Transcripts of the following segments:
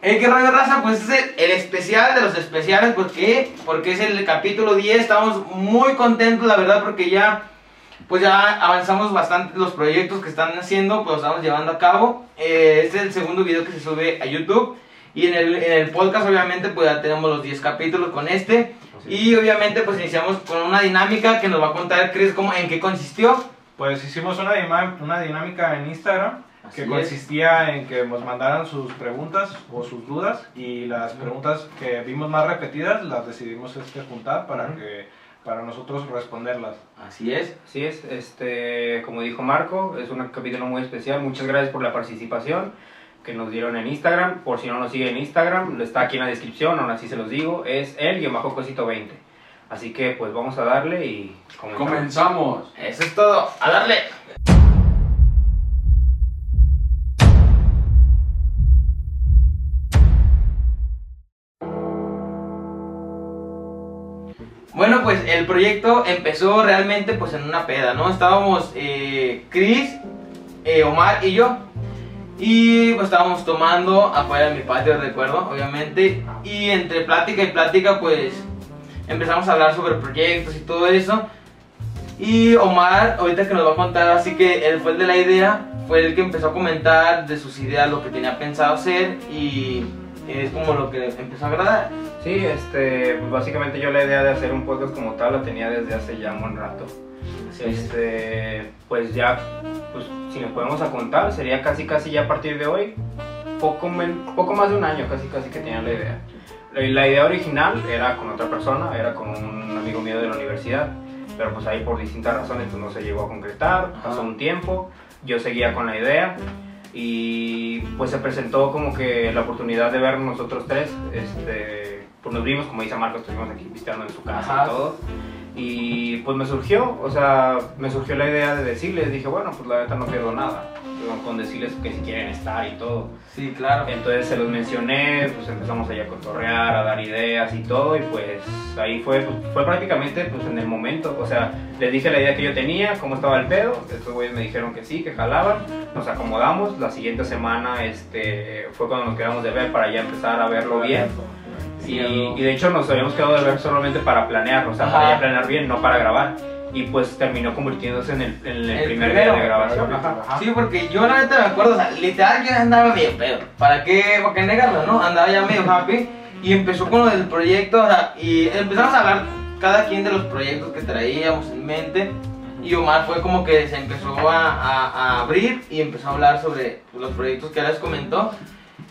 El que rollo raza, pues es el, el especial de los especiales, ¿por qué? Porque es el capítulo 10, estamos muy contentos, la verdad, porque ya, pues ya avanzamos bastante los proyectos que están haciendo, pues los estamos llevando a cabo. Eh, este es el segundo video que se sube a YouTube. Y en el, en el podcast, obviamente, pues ya tenemos los 10 capítulos con este. Y obviamente, pues iniciamos con una dinámica que nos va a contar Chris cómo, en qué consistió. Pues hicimos una, una dinámica en Instagram Así que es. consistía en que nos mandaran sus preguntas o sus dudas y las preguntas que vimos más repetidas las decidimos este, juntar para Ujú. que para nosotros responderlas. Así es. Así es, este, como dijo Marco, es un capítulo muy especial. Muchas gracias por la participación que nos dieron en Instagram. Por si no nos sigue en Instagram, está aquí en la descripción, aún así se los digo, es el guion bajo cosito 20. Así que pues vamos a darle y comenzamos. Comenzamos. Eso es todo. A darle. Pues el proyecto empezó realmente pues en una peda, ¿no? Estábamos eh, Chris, eh, Omar y yo. Y pues estábamos tomando afuera de mi patio, recuerdo, obviamente. Y entre plática y plática pues empezamos a hablar sobre proyectos y todo eso. Y Omar, ahorita que nos va a contar, así que él fue el de la idea, fue el que empezó a comentar de sus ideas, lo que tenía pensado hacer y es como lo que empezó a agradar. Sí, este, pues, básicamente yo la idea de hacer un podcast como tal la tenía desde hace ya un buen rato. Este, pues ya, pues si nos podemos a contar, sería casi casi ya a partir de hoy, poco, men- poco más de un año casi casi que tenía la idea. La, la idea original era con otra persona, era con un amigo mío de la universidad, pero pues ahí por distintas razones pues no se llegó a concretar, pasó un tiempo, yo seguía con la idea y pues se presentó como que la oportunidad de ver nosotros tres, este, pues nos vimos, como dice Marcos, estuvimos aquí visitando en su casa Ajá. y todo. Y pues me surgió, o sea, me surgió la idea de decirles, dije, bueno, pues la neta no pierdo nada, con- con decirles que si quieren estar y todo. Sí, claro. Entonces se los mencioné, pues empezamos allá a cotorrear, a dar ideas y todo, y pues ahí fue, pues, fue prácticamente pues en el momento, o sea, les dije la idea que yo tenía, cómo estaba el pedo, estos güeyes me dijeron que sí, que jalaban, nos acomodamos, la siguiente semana este, fue cuando nos quedamos de ver para ya empezar a verlo bien. Y, y de hecho nos habíamos quedado de ver solamente para planear, o sea, Ajá. para ya planear bien, no para grabar. Y pues terminó convirtiéndose en el, en el El primer primero. día de grabación. Ajá. Ajá. Sí, porque yo la neta me acuerdo, o sea, literal yo andaba medio pedo. ¿Para qué, para qué negarlo, no? Andaba ya medio happy y empezó con lo del proyecto, o sea, y empezamos a hablar cada quien de los proyectos que traíamos en mente. Y Omar fue como que se empezó a, a- a abrir y empezó a hablar sobre los proyectos que él les comentó.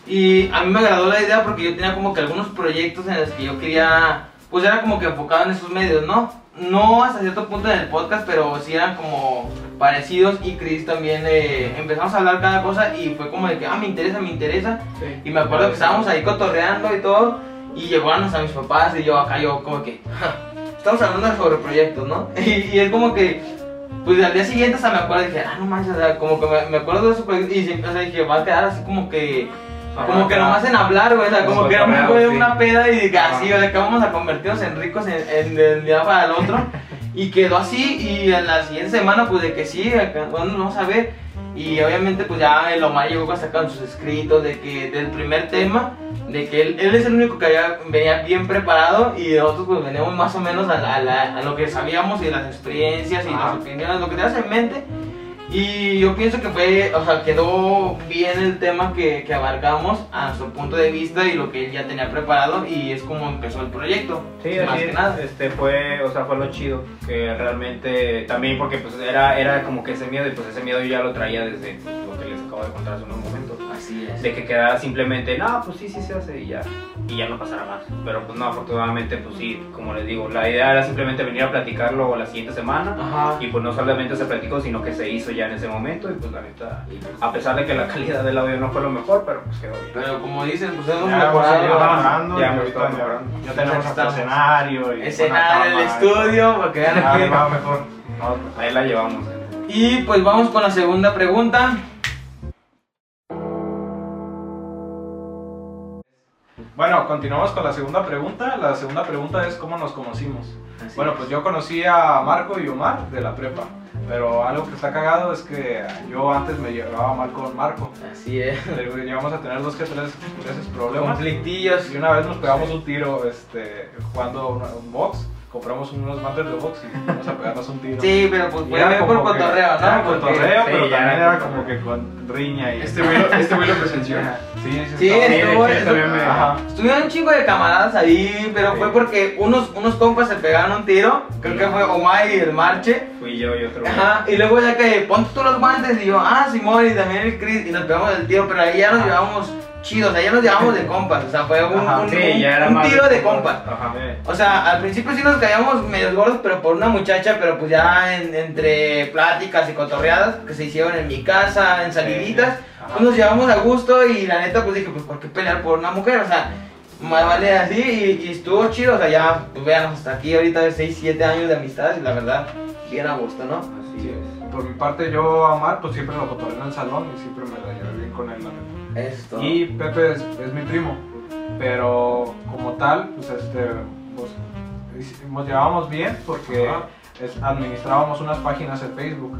Y a mí me agradó la idea porque yo tenía como que algunos proyectos en los que yo quería, pues era como que enfocado en esos medios, ¿no? No hasta cierto punto en el podcast, pero sí eran como parecidos y Chris también eh, empezamos a hablar cada cosa y fue como de que, ah, me interesa, me interesa. Y me acuerdo que estábamos ahí cotorreando y todo y llegaron hasta mis papás y yo acá, yo como que, "Ja, estamos hablando sobre proyectos, ¿no? Y, y es como que, pues al día siguiente hasta me acuerdo y dije, ah, no manches, o sea, como que me, me acuerdo de esos proyectos y siempre, o sea, dije, va a quedar así como que... Como que nomás en hablar, güey, o sea, como que no me Cotorreo, fue una peda y así, o sea, que vamos a convertirnos en ricos en, en, de un día para el otro. Y quedó así, y en la siguiente semana, pues de que sí, bueno, vamos a ver. Y obviamente, pues ya el Omar llegó hasta con sus escritos de que del primer tema, de que él, él es el único que había, venía bien preparado y nosotros, pues veníamos más o menos a, la- a la- a lo que sabíamos y las experiencias y Ajá. las opiniones, lo que tenías en mente. Y yo pienso que fue, o sea, quedó bien el tema que, que abarcamos a nuestro punto de vista y lo que él ya tenía preparado y es como empezó el proyecto. Sí, más así que es. nada. Este fue, o sea, fue lo chido que realmente también porque pues era era como que ese miedo y pues ese miedo yo ya lo traía desde lo que les acabo de contar hace unos momentos. Así es. De que quedara simplemente, no, pues sí, sí se hace y ya, y ya no pasará más. Pero pues no, afortunadamente, pues sí, como les digo, la idea era simplemente venir a platicarlo la siguiente semana. Ajá. Y pues no solamente se platicó, sino que se hizo ya en ese momento. Y pues la neta, pues, a pesar de que la calidad del audio no fue lo mejor, pero pues quedó bien. Pero como dicen, pues hemos Ya mejorado. Ajá. mejorando Ya estado ya- mejorando. ya tenemos hasta Estamos- escenario y Escenario, el estudio, para que vean. Ah, va mejor. No, Ahí la llevamos. Y pues vamos con la segunda pregunta. Bueno, continuamos con la segunda pregunta. La segunda pregunta es cómo nos conocimos. Así Bueno, es. pues yo conocí a Marco y Omar de la prepa. Pero algo que está cagado es que yo antes me llevaba mal con Marco. Así es. Llegamos a tener dos que tres veces problemas. Conflictillos. Y una vez nos pegamos un tiro este, jugando un box. Compramos unos mates de box y fuimos a pegarnos un tiro. Sí, pero pues fue por cotorreo, ¿no? Porque- cotorreo, Sí, pero ya también era era como- que con riña y... Este güey, este güey lo presenció. Sí, sí, Sí, estuvo- Ajá. Estuvieron un chingo de camaradas ahí, pero Sí. fue porque unos, unos compas se pegaron un tiro. Creo que fue Omar y el Marche. Fui yo y otro. güey. Ajá, y luego ya que ponte tú los guantes y yo, ah, Simón y también el Chris y nos pegamos el tiro, pero ahí ya nos Ajá. Llevamos chidos, ahí ya nos llevamos de compas, o sea, fue un, Ajá. un- Sí, un- ya era un más tiro de compas. Ajá. O sea, al principio sí nos caíamos medio gordos, pero por una muchacha, pero pues ya en- entre pláticas y cotorreadas que se hicieron en mi casa, en saliditas, pues nos llevamos a gusto y la neta pues dije, pues ¿por qué pelear por una mujer? O sea, más vale así y, y estuvo chido, o sea, ya, pues vean, hasta aquí ahorita de 6, 7 años de amistad y la verdad, bien a gusto, ¿no? Así es. Por mi parte, yo a Mar, pues siempre lo cotorreo en el salón y siempre me la bien con él, la neta. Y Pepe es, es mi primo, pero como tal, pues este, pues, nos llevábamos bien porque Ajá. es- administrábamos unas páginas en Facebook.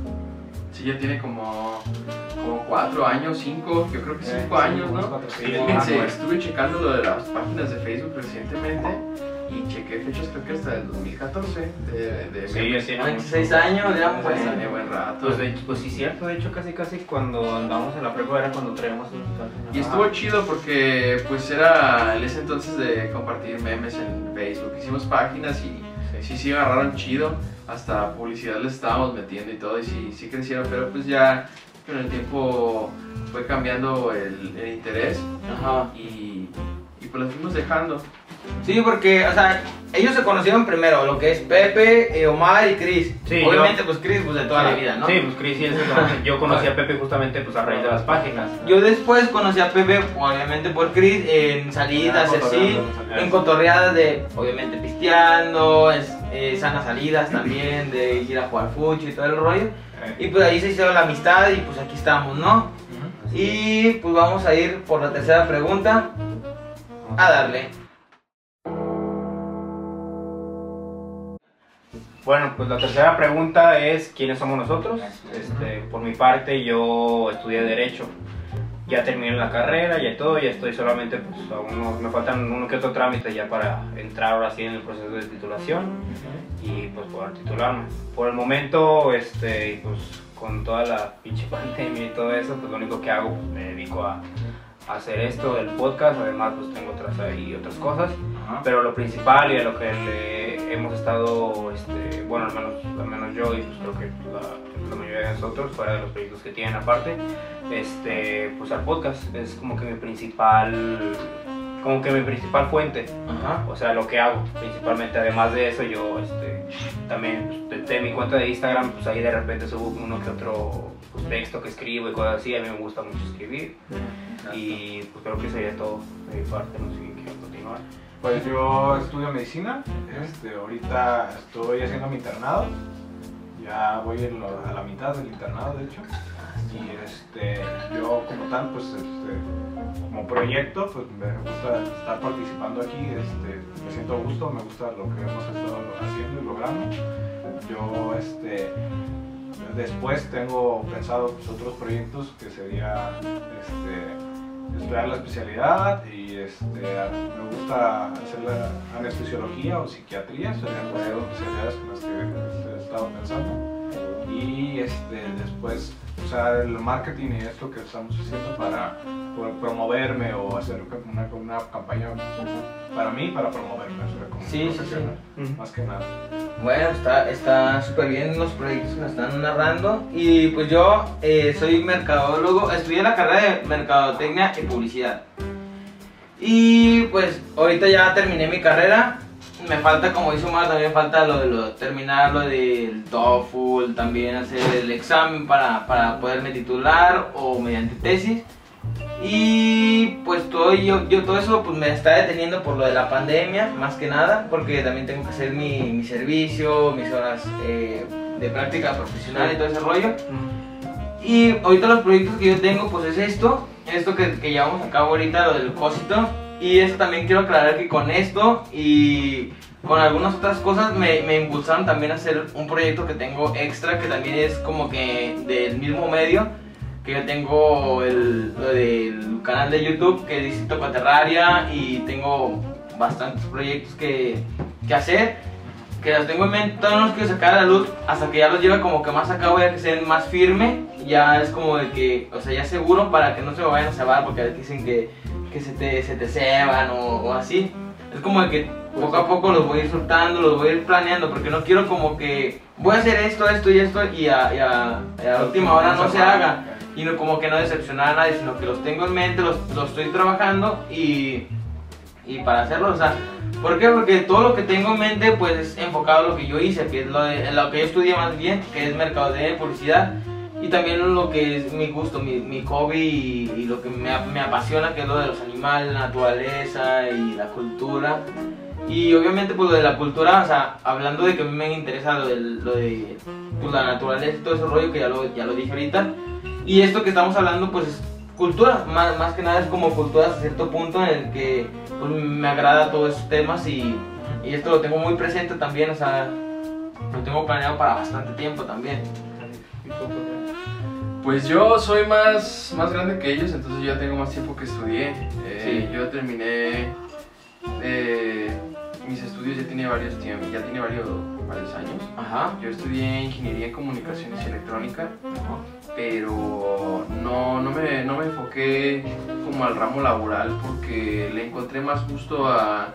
Sí, ya tiene como, como cuatro años, cinco, yo creo que Eh, cinco años, ¿no? cuatro, sí. Sí, Fíjense, estuve checando lo de las páginas de Facebook recientemente y chequé fechas creo que hasta el 2014 de, de Sí, no, 26 años, ya Pues, pues. tiene buen rato. Pues, de pues sí, cierto. De hecho, casi casi cuando andábamos en la prepa era cuando traíamos un Y estuvo chido porque pues era en ese entonces de compartir memes en Facebook. Hicimos páginas y sí, sí agarraron chido. Hasta publicidad les estábamos metiendo y todo y sí, sí crecieron. Pero pues ya con el tiempo fue cambiando el, el interés Ajá. y, y pues lo fuimos dejando. Sí, porque, o sea, ellos se conocieron primero, lo que es Pepe, eh, Omar y Chris. Sí, Obviamente, pues Chris, pues de toda la vida, ¿no? Sí, pues Chris y él se conocen. Yo conocí a Pepe justamente pues a raíz de las páginas. Yo después conocí a Pepe, obviamente por Chris, en salidas Ah, así, en cotorreadas de, obviamente, pisteando, es- eh, sanas salidas también, de ir a jugar fucho y todo el rollo. Y pues ahí se hizo la amistad y pues aquí estamos, ¿no? Y pues vamos a ir por la tercera pregunta, a darle. Bueno, pues la tercera pregunta es ¿quiénes somos nosotros? Este, por mi parte yo estudié Derecho. Ya terminé la carrera, ya todo, ya estoy solamente, pues aún no- me faltan uno que otro trámite ya para entrar ahora sí en el proceso de titulación y pues poder titularme. Por el momento, este, pues con toda la pinche pandemia y todo eso, pues lo único que hago, pues me dedico a, a hacer esto del podcast, además pues tengo otras ahí otras cosas. Ajá. Pero lo principal y a lo que le hemos estado, este, bueno, al menos, al menos yo y pues creo que la, la mayoría de nosotros, fuera de los proyectos que tienen aparte, este, pues al podcast es como que mi principal, como que mi principal fuente, Ajá. o sea, lo que hago principalmente. Además de eso, yo este, también pues, de, de mi cuenta de Instagram, pues ahí de repente subo uno que otro pues, texto que escribo y cosas así. A mí me gusta mucho escribir y pues creo que sería todo de mi parte. No sé si quiero continuar. Pues yo estudio medicina, este, ahorita estoy haciendo mi internado, ya voy en lo- a la mitad del internado de hecho, y este, yo como tal, pues este, como proyecto, pues me gusta estar participando aquí, este, me siento gusto, me gusta lo que hemos estado haciendo y logrando. Yo este, después tengo pensado pues, otros proyectos que sería este, estudiar la especialidad y este, me gusta hacer la anestesiología o psiquiatría, serían las dos especialidades con las que he estado pensando. Y este, después usar el marketing y esto que estamos haciendo para poder promoverme o hacer una, una campaña para mí, para promoverme, o sea, como Sí, sí, sí. profesional, más que nada. Bueno, está está súper bien los proyectos que nos están narrando. Y pues yo eh, soy mercadólogo, estudié la carrera de mercadotecnia y publicidad. Y pues ahorita ya terminé mi carrera. Me falta, como dice Omar, también falta lo de lo, terminar lo del TOEFL, también hacer el examen para, para poderme titular o mediante tesis. Y pues todo, yo, yo todo eso pues me está deteniendo por lo de la pandemia, más que nada, porque también tengo que hacer mi, mi servicio, mis horas eh, de práctica profesional y todo ese rollo. Y ahorita los proyectos que yo tengo pues es esto, esto que, que llevamos a cabo ahorita, lo del cosito, Y eso también quiero aclarar que con esto y con algunas otras cosas me, me impulsaron también a hacer un proyecto que tengo extra, que también es como que del mismo medio, que yo tengo el, del canal de YouTube que dice Toca Terraria y tengo bastantes proyectos que, que hacer, que los tengo en mente, no los quiero sacar a la luz hasta que ya los lleve como que más a cabo, ya que sean más firme, ya es como de que, o sea, ya seguro para que no se me vayan a cebar, porque a dicen que, que se te, se te ceban o, o así. Es como de que poco a poco los voy a ir soltando, los voy a ir planeando, porque no quiero como que voy a hacer esto, esto y esto y a, y a- y a la última hora no se haga. Y no como que no decepcionar a nadie, sino que los tengo en mente, los, los estoy trabajando y, y para hacerlo, o sea, ¿por qué? Porque todo lo que tengo en mente pues es enfocado a lo que yo hice, que es lo, de, lo que yo estudié más bien, que es mercadotecnia y publicidad. Y también lo que es mi gusto, mi, mi hobby y, y lo que me, me apasiona, que es lo de los animales, la naturaleza y la cultura. Y obviamente pues lo de la cultura, o sea, hablando de que a mí me interesa lo, del- lo de pues, la naturaleza y todo ese rollo que ya lo, ya lo dije ahorita. Y esto que estamos hablando pues es cultura, más, más que nada es como cultura hasta cierto punto en el que pues, me agrada todos esos temas y, y esto lo tengo muy presente también, o sea, lo tengo planeado para bastante tiempo también. Pues yo soy más, más grande que ellos, entonces yo ya tengo más tiempo que estudié. Eh, Sí. Yo terminé eh, mis estudios ya tiene varios tiempos, ya tiene varios, varios años. Ajá. Yo estudié ingeniería en comunicaciones y electrónica, pero enfoqué como al ramo laboral porque le encontré más gusto a,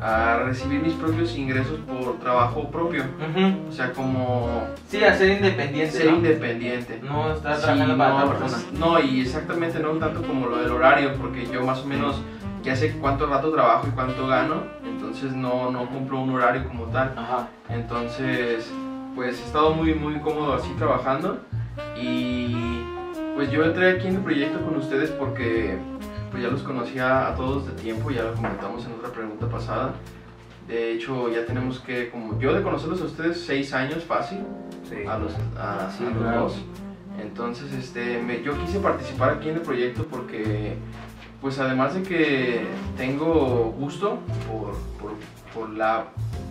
a recibir mis propios ingresos por trabajo propio. Ujú. O sea, como Sí, a ser independiente. ser ¿no? independiente. No estar Sí, trabajando para no, otra persona. pues, no, y exactamente no tanto como lo del horario, porque yo más o menos ya sé cuánto rato trabajo y cuánto gano, entonces no, no cumplo un horario como tal. Ajá. Entonces, pues he estado muy, muy cómodo así trabajando y pues yo entré aquí en el proyecto con ustedes porque pues ya los conocía a todos de tiempo, ya lo comentamos en otra pregunta pasada. De hecho, ya tenemos que, como yo de conocerlos a ustedes, seis años fácil Sí. a los, a, Sí, a los claro. dos. Entonces, este, me- yo quise participar aquí en el proyecto porque, pues además de que tengo gusto por, por, por la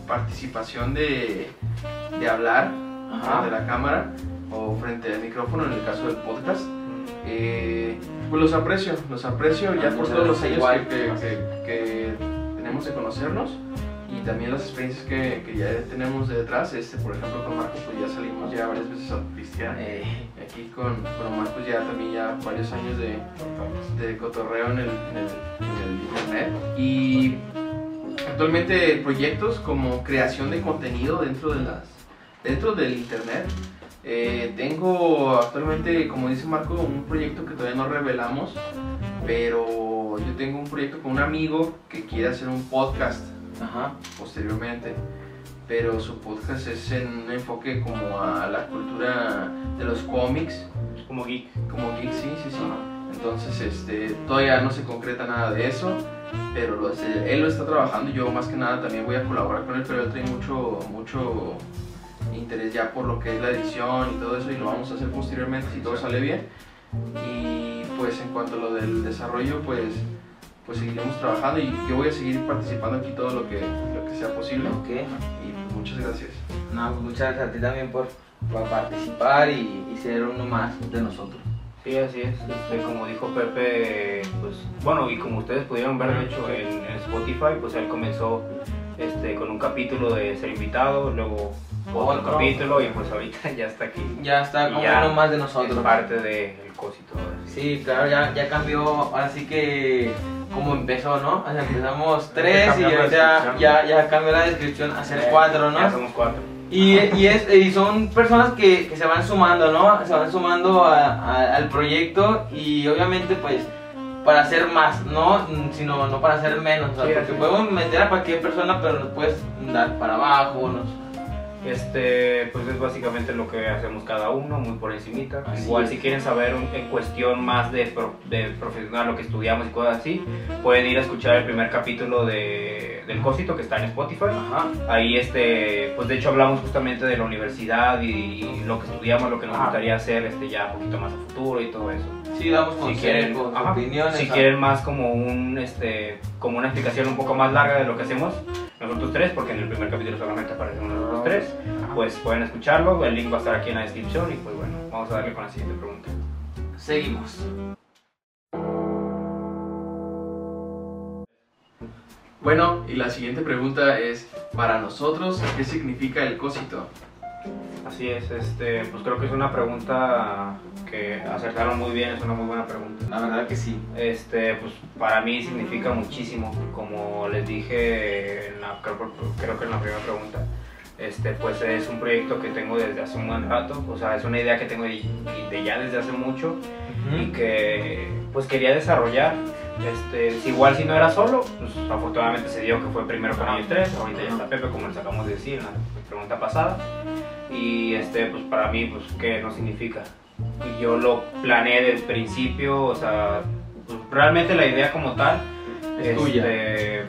participación de, de hablar Ajá. a la cámara o frente al micrófono en el caso del podcast, eh, pues los aprecio, los aprecio ya por todos los años que, que- que tenemos de conocernos y también las experiencias que, que ya tenemos de detrás. Este, por ejemplo, con Marco pues ya salimos ya varias veces a pistear. Eh, Aquí con, con Omar pues ya también ya varios años de, de cotorreo en el, en el- en el internet. Y actualmente proyectos como creación de contenido dentro de las dentro del internet. Eh, tengo actualmente, como dice Marco, un proyecto que todavía no revelamos, pero yo tengo un proyecto con un amigo que quiere hacer un podcast Ajá. posteriormente, pero su podcast es en un enfoque como a la cultura de los cómics, Como geek. como geek, sí, sí, sí. Entonces, este, todavía no se concreta nada de eso, pero lo- él lo está trabajando. Yo más que nada también voy a colaborar con él, pero él trae mucho, mucho interés ya por lo que es la edición y todo eso, y lo vamos a hacer posteriormente si todo sale bien. Y pues en cuanto a lo del desarrollo, pues, pues seguiremos trabajando y yo voy a seguir participando aquí todo lo que, lo que sea posible. Ok. Y pues muchas gracias. No, pues muchas gracias a ti también por, por participar y, y ser uno más de nosotros. Sí, así es. Este, como dijo Pepe, pues bueno, y como ustedes pudieron ver, de hecho, en, en Spotify, pues él comenzó este, con un capítulo de ser invitado, luego Otro. capítulo y pues ahorita ya está aquí. Ya está como ya uno más de Es nosotros. parte del cosito. ahora sí. Claro, ya, ya cambió, así que como empezó, ¿no? O sea, empezamos Ya tres y ahorita ya, ya cambió la descripción a ser Eh, cuatro, Ya ¿no? somos cuatro. Y, y, es, y son personas que, que se van sumando, ¿no? Se van sumando a- a- al proyecto y obviamente pues para hacer más, ¿no? Sino no para hacer menos, o sea, Sí, porque podemos meter a cualquier persona pero nos puedes dar para abajo, nos... Este, pues es básicamente lo que hacemos cada uno, muy por encimita. Así Igual es. si quieren saber un- en cuestión más de, pro- de profesional, lo que estudiamos y cosas así, pueden ir a escuchar el primer capítulo de, del Cosito que está en Spotify. Ajá. Ahí, este, pues de hecho hablamos justamente de la universidad y, y lo que estudiamos, lo que nos gustaría hacer este, ya un poquito más a futuro y todo eso. Sí, damos Si consejos, quieren, ajá, opiniones. si a- quieren más como un este como una explicación un poco más larga de lo que hacemos nosotros tres, porque en el primer capítulo solamente aparecemos nosotros tres, pues pueden escucharlo, el link va a estar aquí en la descripción y pues bueno, vamos a darle con la siguiente pregunta. Seguimos. Bueno, y la siguiente pregunta es, para nosotros, ¿qué significa el cósito? Así es, este, pues creo que es una pregunta que acertaron muy bien, es una muy buena pregunta. La verdad que sí. Este, pues para mí significa muchísimo, como les dije, en la- creo, creo que en la primera pregunta. Este, pues es un proyecto que tengo desde hace un buen rato, o sea, es una idea que tengo de, de ya desde hace mucho y que pues quería desarrollar. Este, igual si no era solo, pues afortunadamente se dio que fue primero con ellos tres, ahorita ya está Pepe como les acabamos de decir en la pregunta pasada. Y este, pues para mí, pues qué no significa. Y yo lo planeé desde el principio, o sea, pues, realmente la idea como tal Es tuya. este, eh,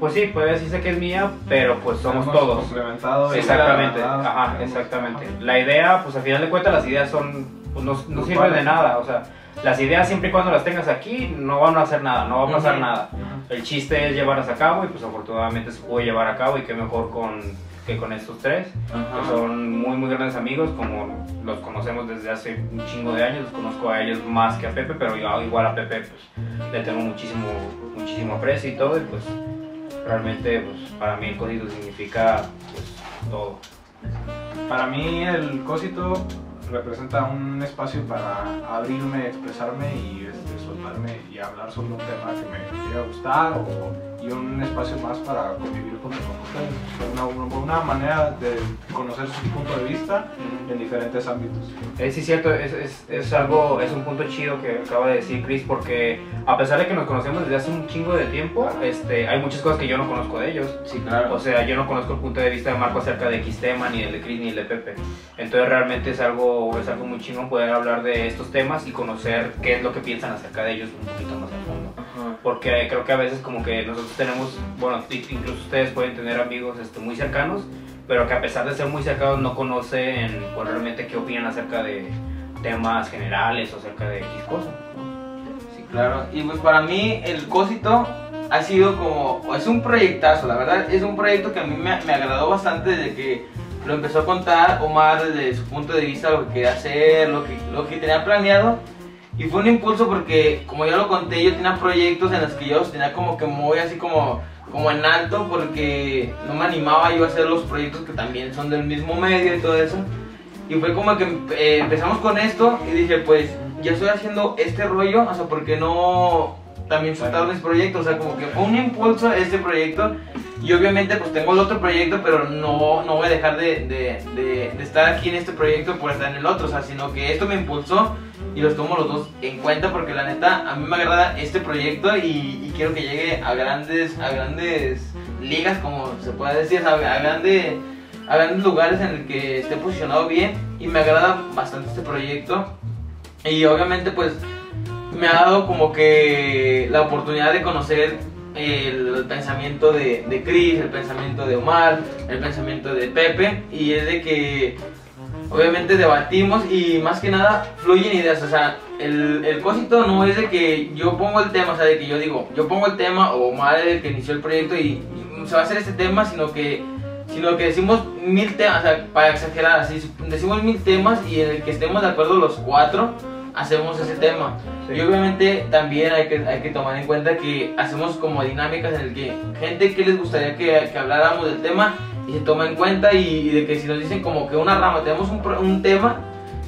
pues sí, puede decirse que es mía, pero pues somos Hemos todos. complementado Exactamente, ajá, exactamente. La idea, pues al final de cuentas las ideas son, pues no, no sirven de nada, o sea, las ideas siempre y cuando las tengas aquí no van a hacer nada, no va a pasar nada. El chiste es llevarlas a cabo y pues afortunadamente se pudo llevar a cabo y qué mejor con, que con estos tres, que son muy muy grandes amigos, como los conocemos desde hace un chingo de años, los conozco a ellos más que a Pepe, pero igual, igual a Pepe pues le tengo muchísimo, muchísimo aprecio y todo y pues realmente pues para mí el código significa pues todo. Para mí el cósito representa un espacio para abrirme, expresarme y este, soltarme y hablar sobre un tema que me quiera gustar o, y un espacio más para convivir con ustedes. Una, una, una manera de conocer su punto de vista en diferentes ámbitos. Eh, sí, cierto, es, es, es algo, es un punto chido que acaba de decir Chris, porque a pesar de que nos conocemos desde hace un chingo de tiempo, este, hay muchas cosas que yo no conozco de ellos. Sí, claro. O sea, yo no conozco el punto de vista de Marco acerca de X tema, ni el de Chris, ni el de Pepe. Entonces realmente es algo, es algo muy chingón poder hablar de estos temas y conocer qué es lo que piensan acerca de ellos un poquito más a fondo. Porque creo que a veces como que nosotros tenemos, bueno, incluso ustedes pueden tener amigos este, muy cercanos, pero que a pesar de ser muy cercanos no conocen pues, realmente qué opinan acerca de temas generales o acerca de X cosas. Sí, claro. Y pues para mí el Cósito ha sido como, es un proyectazo, la verdad, es un proyecto que a mí me, me agradó bastante desde que lo empezó a contar Omar desde su punto de vista, lo que quería hacer, lo que, lo que tenía planeado. Y fue un impulso porque, como ya lo conté, yo tenía proyectos en los que yo los tenía como que muy así como, como en alto porque no me animaba yo a hacer los proyectos que también son del mismo medio y todo eso. Y fue como que eh, empezamos con esto y dije, pues ya estoy haciendo este rollo, o sea, ¿por qué no también soltar mis proyectos? O sea, como que fue un impulso este proyecto. Y obviamente pues tengo el otro proyecto, pero no, no voy a dejar de, de, de- de estar aquí en este proyecto por estar en el otro, o sea, sino que esto me impulsó y los tomo los dos en cuenta porque la neta a mí me agrada este proyecto y, quiero que llegue a grandes, a grandes ligas, como se puede decir, a, a grande- a grandes lugares en el que esté posicionado bien y me agrada bastante este proyecto. Y obviamente pues me ha dado como que la oportunidad de conocer el pensamiento de, de Chris, el pensamiento de Omar, el pensamiento de Pepe y es de que obviamente debatimos y más que nada fluyen ideas, o sea, el, el cosito no es de que yo pongo el tema, o sea, de que yo digo, yo pongo el tema o Omar es el que inició el proyecto y, y se va a hacer este tema, sino que sino que decimos mil temas, o sea, para exagerar, así, decimos mil temas y en el que estemos de acuerdo los cuatro, hacemos ese tema. Sí. Y obviamente también hay que, hay que tomar en cuenta que hacemos como dinámicas en el que gente que les gustaría que, que habláramos del tema y se toma en cuenta y, y de que si nos dicen como que una rama, tenemos un, un tema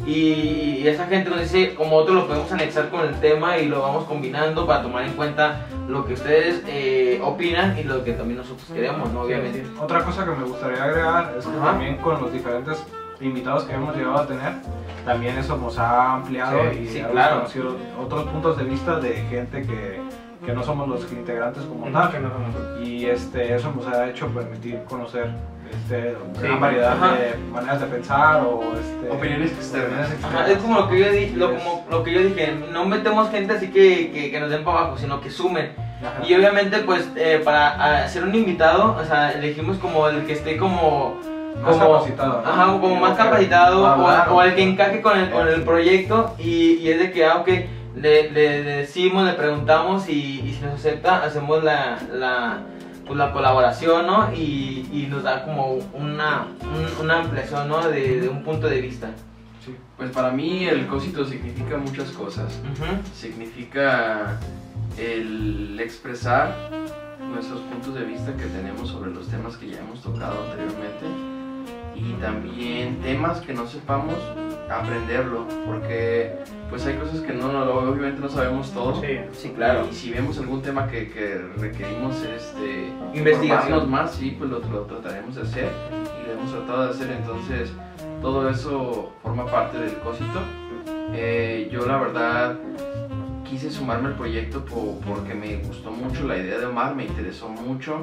y, y esa gente nos dice como otro lo podemos anexar con el tema y lo vamos combinando para tomar en cuenta lo que ustedes eh, opinan y lo que también nosotros queremos, ¿no? Obviamente. Otra cosa que me gustaría agregar es que Ajá. también con los diferentes invitados que hemos llegado a tener, también eso nos ha ampliado Sí, y sí, hemos claro. conocido otros puntos de vista de gente que, que no somos los integrantes como tal. que no somos- Y este, eso nos ha hecho permitir conocer este, Sí, una variedad ajá. de maneras de pensar o este, Opiniones externas. es como lo que yo, di- lo, como lo que yo dije, no metemos gente así que, que, que nos den para abajo, sino que sumen. Ajá. Y obviamente pues eh, para hacer un invitado, o sea, elegimos como el que esté como Más como, capacitado, ¿no? Ajá, como más capacitado o, o el que encaje con el, con el proyecto y, y es de que, aunque le, le- le decimos, le preguntamos y, y si nos acepta, hacemos la, la, pues, la colaboración, ¿no? Y, y nos da como una, un- una ampliación, ¿no? De, de un punto de vista. Sí. Pues para mí el cosito significa muchas cosas. Ujú. Significa el expresar nuestros puntos de vista que tenemos sobre los temas que ya hemos tocado anteriormente y también temas que no sepamos aprenderlo porque pues hay cosas que no, no obviamente no sabemos todo Sí. Sí, claro. y si vemos algún tema que, que requerimos este, Investigación. más, sí, pues lo, lo trataremos de hacer y lo hemos tratado de hacer, entonces todo eso forma parte del cosito. Eh, yo la verdad quise sumarme al proyecto po- porque me gustó mucho la idea de Omar, me interesó mucho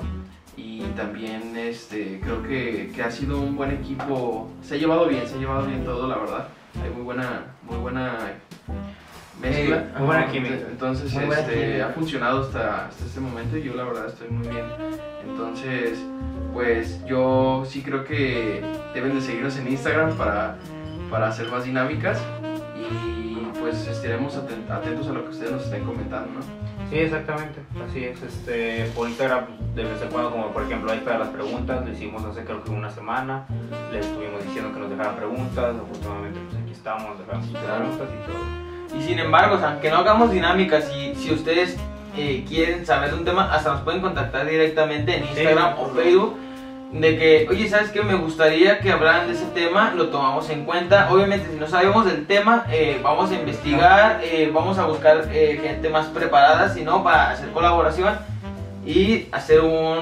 y también este, creo que, que ha sido un buen equipo, se ha llevado bien, se ha llevado bien todo, la verdad. Hay muy buena, muy buena mezcla. Eh, muy buena química. Entonces Muy este, química. ha funcionado hasta, hasta este momento y yo la verdad estoy muy bien. Entonces, pues yo sí creo que deben de seguirnos en Instagram para, para hacer más dinámicas y pues estaremos aten- atentos a lo que ustedes nos estén comentando, ¿no? Sí, exactamente, así es. Este, por Instagram, de vez en cuando, como por ejemplo ahí para las preguntas, lo hicimos hace creo que una semana, les estuvimos diciendo que nos dejaran preguntas, afortunadamente pues aquí estamos, dejamos preguntas y todo. Y sin embargo, o sea, que no hagamos dinámicas, si, si ustedes eh, quieren saber de un tema, hasta nos pueden contactar directamente en Instagram o Facebook. De que, oye, ¿sabes qué? Me gustaría que hablaran de ese tema, lo tomamos en cuenta. Obviamente, si no sabemos del tema, eh, vamos a investigar, eh, vamos a buscar eh, gente más preparada, si no, para hacer colaboración y hacer un,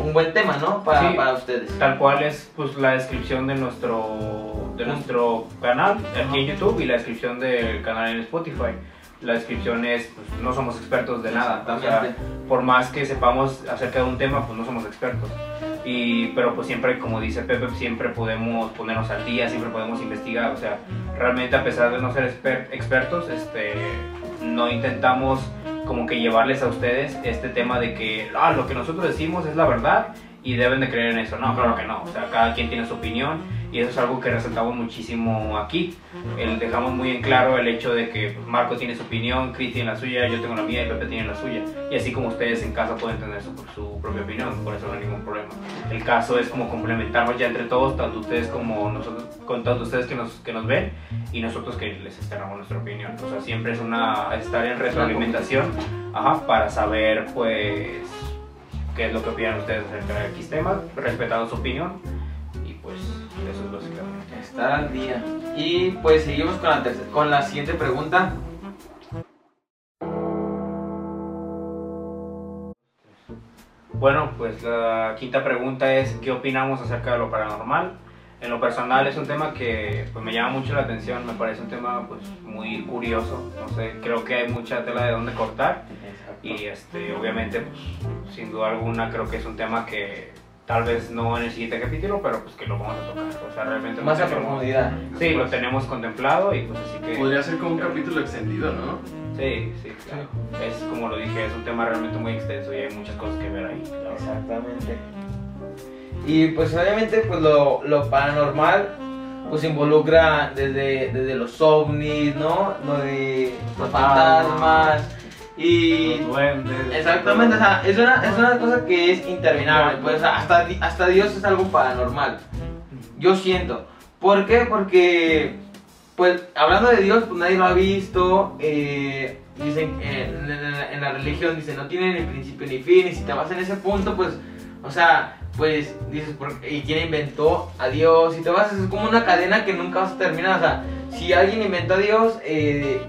un buen tema, ¿no? Para, Sí. para ustedes. Tal cual es pues la descripción de nuestro, de nuestro canal aquí en YouTube y la descripción del canal en Spotify. La descripción es, pues no somos expertos de nada, o sea, por más que sepamos acerca de un tema, pues no somos expertos. Y, pero pues siempre, como dice Pepe, siempre podemos ponernos al día, siempre podemos investigar. O sea, realmente a pesar de no ser exper- expertos, este, no intentamos como que llevarles a ustedes este tema de que ah, lo que nosotros decimos es la verdad y deben de creer en eso. No, claro que no. O sea, cada quien tiene su opinión y eso es algo que resaltamos muchísimo aquí. El, dejamos muy en claro el hecho de que Marco tiene su opinión, Chris tiene la suya, yo tengo la mía y Pepe tiene la suya. Y así como ustedes en casa pueden tener su, su propia opinión, por eso no hay ningún problema. El caso es como complementarnos ya entre todos, tanto ustedes como nosotros, con tanto ustedes que nos, que nos ven y nosotros que les externamos nuestra opinión. O sea, siempre es una estar en retroalimentación ajá, para saber pues qué es lo que opinan ustedes acerca de X temas, respetando su opinión y pues eso es básicamente. Estar al día. Y pues seguimos con la, con la siguiente pregunta. Bueno, pues la quinta pregunta es ¿qué opinamos acerca de lo paranormal? En lo personal es un tema que pues, me llama mucho la atención, me parece un tema pues muy curioso, no sé, creo que hay mucha tela de dónde cortar y este, obviamente pues, sin duda alguna creo que es un tema que tal vez no en el siguiente capítulo, pero pues que lo vamos a tocar, o sea, realmente Más a profundidad. Sí, lo tenemos contemplado y pues así que... Podría ser como un capítulo extendido, ¿no? Sí, sí, claro. Es como lo dije, es un tema realmente muy extenso y hay muchas cosas que ver ahí. Exactamente. Y pues obviamente pues lo, lo paranormal pues involucra desde, desde los ovnis, ¿no? Lo de los fantasmas y... Los duendes. Exactamente, o sea, es una, es una cosa que es interminable, pues o sea, hasta, hasta Dios es algo paranormal. Yo siento. ¿Por qué? Porque, pues, hablando de Dios, pues nadie lo ha visto. eh, dicen, eh, en, la- en la religión, dice, no tiene ni principio ni fin. Y si te vas en ese punto, pues, o sea, pues, dices, ¿por- ¿y quién inventó a Dios? Y te vas, es como una cadena que nunca vas a terminar. O sea, si alguien inventó a Dios, eh,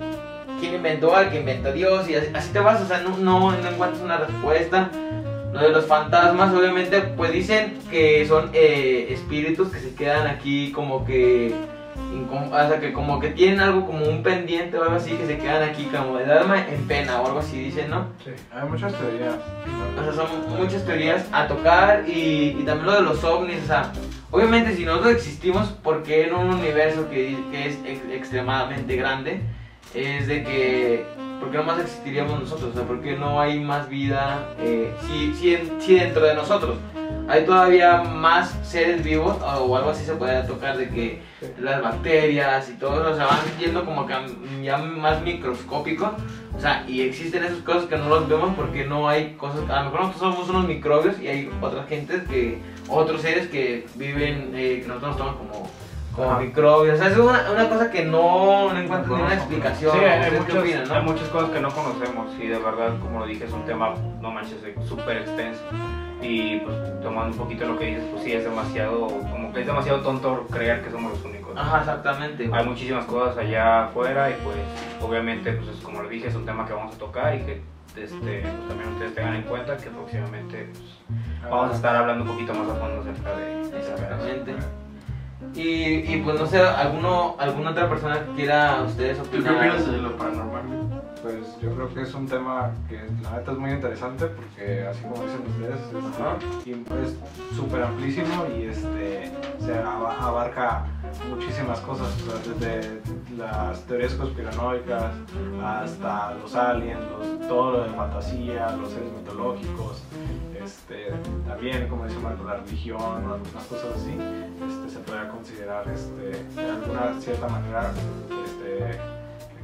¿quién inventó al que inventó Dios? Y así, así te vas, o sea, no, no, no encuentras una respuesta. Lo de los fantasmas, obviamente, pues dicen que son eh, espíritus que se quedan aquí como que, o sea, que como que tienen algo como un pendiente o algo así, que se quedan aquí como de alma en pena o algo así, dicen, ¿no? Sí, hay muchas teorías. O sea, son muchas teorías a tocar y, y también lo de los ovnis, o sea, obviamente si nosotros existimos, porque en un universo que, que es ex- extremadamente grande, es de que ¿por qué nomás existiríamos nosotros? O sea, ¿por qué no hay más vida eh, si, si, en- si dentro de nosotros hay todavía más seres vivos o algo así se podría tocar de que las bacterias y todo eso se van yendo como que ya más microscópico o sea y existen esas cosas que no los vemos porque no hay cosas a lo mejor nosotros somos unos microbios y hay otras gentes que otros seres que viven eh, que nosotros nos tomamos como como Ajá. microbios o sea es una, una cosa que no, no encuentro ninguna conozco. explicación Sí, hay, ¿Ustedes qué muchos- opinan, no? hay muchas cosas que no conocemos y de verdad, como lo dije, es un tema, no manches, súper extenso. Y pues tomando un poquito lo que dices, pues sí, es demasiado, como que es demasiado tonto creer que somos los únicos. ajá exactamente. Hay muchísimas cosas allá afuera y pues obviamente, pues es como lo dije, es un tema que vamos a tocar y que este, pues, también ustedes tengan en cuenta que próximamente pues, vamos a estar hablando un poquito más a fondo acerca de de esa Exactamente. Y, y pues no sé, ¿alguno, ¿alguna otra persona que quiera ustedes ¿Tú qué opinar? opinas de lo paranormal? Pues yo creo que es un tema que la neta es muy interesante porque así como dicen ustedes, este, es súper amplísimo y este, se aba- abarca muchísimas cosas, o sea, desde las teorías conspiranoicas hasta los aliens, los- todo lo de fantasía, los seres mitológicos, este, también como dice Marco, la religión o algunas cosas así, este, se podría considerar este, de alguna cierta manera este,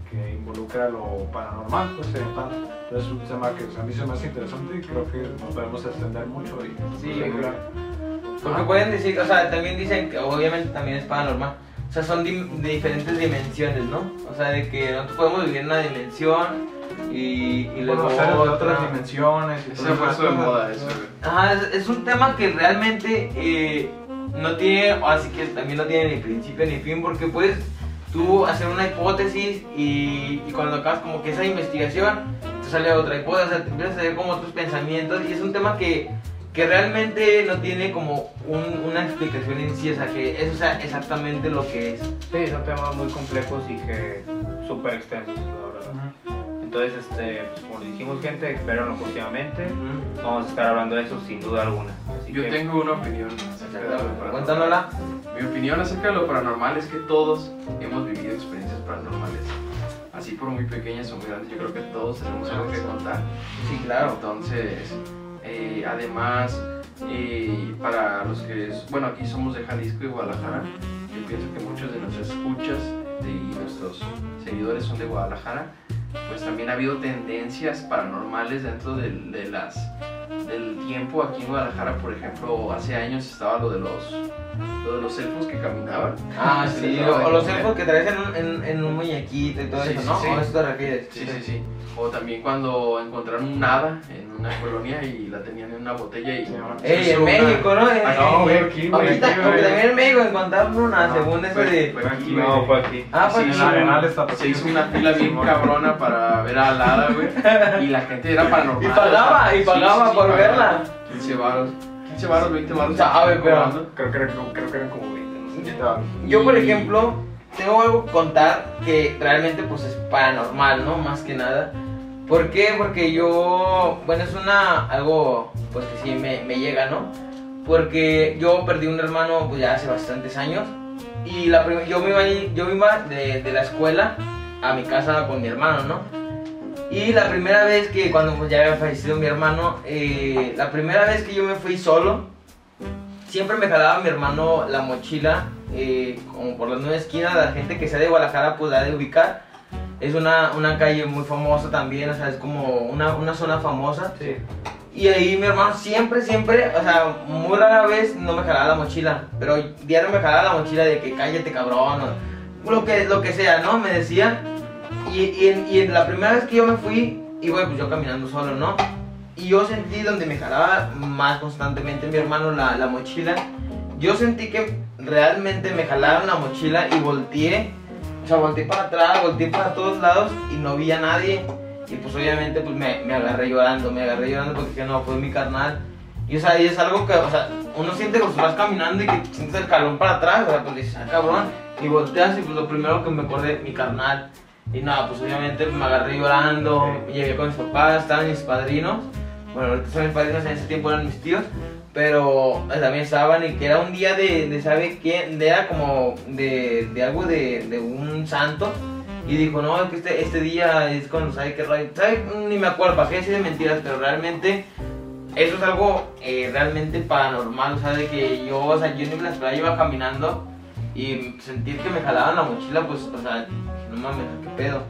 que involucra lo paranormal, pues tal. Entonces es un tema que a mí se me hace interesante y creo que nos podemos extender mucho. Y, Sí, pues. Porque pueden decir, o sea, también dicen que obviamente también es paranormal. O sea, son de diferentes dimensiones, ¿no? O sea, de que nosotros podemos vivir en una dimensión y, y luego otra. otras dimensiones y fue de moda, eso. Ajá, es, es un tema que realmente eh, no tiene, así que también no tiene ni principio ni fin, porque puedes tú hacer una hipótesis y, y cuando acabas como que esa investigación, te sale otra hipótesis, o sea, te empiezas a hacer como otros pensamientos y es un tema que, que realmente no tiene como un- una explicación en sí, o sea, que eso sea exactamente lo que es. Sí, son temas muy complejos y que súper extensos, la verdad. Entonces, este, pues, como dijimos, gente, espérenlo próximamente. Vamos a estar hablando de eso sin duda alguna. Así Yo que, tengo una opinión acerca de lo paranormal. Cuéntanosla. Mi opinión acerca de lo paranormal es que todos hemos vivido experiencias paranormales. Así por muy pequeñas o muy grandes, yo creo que todos tenemos algo que contar. Sí, claro. Entonces, eh, además, eh, para los que, bueno, aquí somos de Jalisco y Guadalajara, yo pienso que muchos de nuestros escuchas y nuestros seguidores son de Guadalajara, pues también ha habido tendencias paranormales dentro del- de, las del tiempo aquí en Guadalajara, por ejemplo, hace años estaba lo de los lo de los elfos que caminaban. Ah, sí, o, los elfos que traes en un, en, en un muñequito y todo Sí, eso, ¿no? sí. ¿O a eso te refieres? Sí, sí, sí. O también cuando encontraron un hada en una colonia y la tenían en una botella y Sí, ¿no? Ey, en una- México, ¿no? En- Ah, no, güey, aquí, güey, ahorita- aquí, porque güey. también en México encontraron una, No, según eso fue- de... fue aquí, No, fue aquí. Ah, fue Sí, aquí. Está Se hizo una fila bien cabrona para ver a la hada, güey. Y la gente era paranormal. Y pagaba, o sea, y pagaba sí, sí, por pagaba. verla. 15 baros. 15 baros, 20 baros. Sabe, pero-. Creo que, eran, creo que eran como 20. no sé. Yo, por ejemplo, tengo algo que contar que realmente pues es paranormal, ¿no? Más que nada. ¿Por qué? Porque yo, bueno, es una, algo pues que sí me, me llega, ¿no? Porque yo perdí un hermano pues ya hace bastantes años y la yo me iba, yo me iba de, de la escuela a mi casa con mi hermano, ¿no? Y la primera vez que, cuando pues, ya había fallecido mi hermano, eh, la primera vez que yo me fui solo, siempre me jalaba mi hermano la mochila, eh, como por las nueve esquinas, la gente que sea de Guadalajara pues la de ubicar. Es una, una calle muy famosa también, o sea, es como una, una zona famosa. Sí. Y ahí mi hermano siempre, siempre, o sea, muy rara vez no me jalaba la mochila, pero diario me jalaba la mochila de que cállate cabrón, o lo que, lo que sea, ¿no? Me decía. Y, y, en, y en la primera vez que yo me fui, iba pues yo caminando solo, ¿no? Y yo sentí donde me jalaba más constantemente mi hermano la, la mochila. Yo sentí que realmente me jalaron la mochila y volteé. O sea, volteé para atrás, volteé para todos lados y no vi a nadie. Y pues obviamente pues me, me agarré llorando, me agarré llorando porque dije, no, fue mi carnal. Y o sea, y es algo que, o sea, uno siente cuando vas caminando y que sientes el calón para atrás, o sea, pues dices, ah, cabrón. Y volteas y pues lo primero que me acordé, mi carnal. Y nada, pues obviamente me agarré llorando, llegué con mis papás, estaban mis padrinos. Bueno, ahorita son mis padrinos, en ese tiempo eran mis tíos. Pero también estaban y que era un día de, de ¿sabe quién? Era como de, de algo de, de un santo. y dijo, no, que este, este día es cuando sabe que rayo, sabe, ni me acuerdo, qué decir de mentiras, pero realmente eso es algo eh, realmente paranormal, o sea, de que yo, o sea, yo me la esperaba, iba caminando y sentir que me jalaban la mochila, pues, o sea, no mames, qué pedo.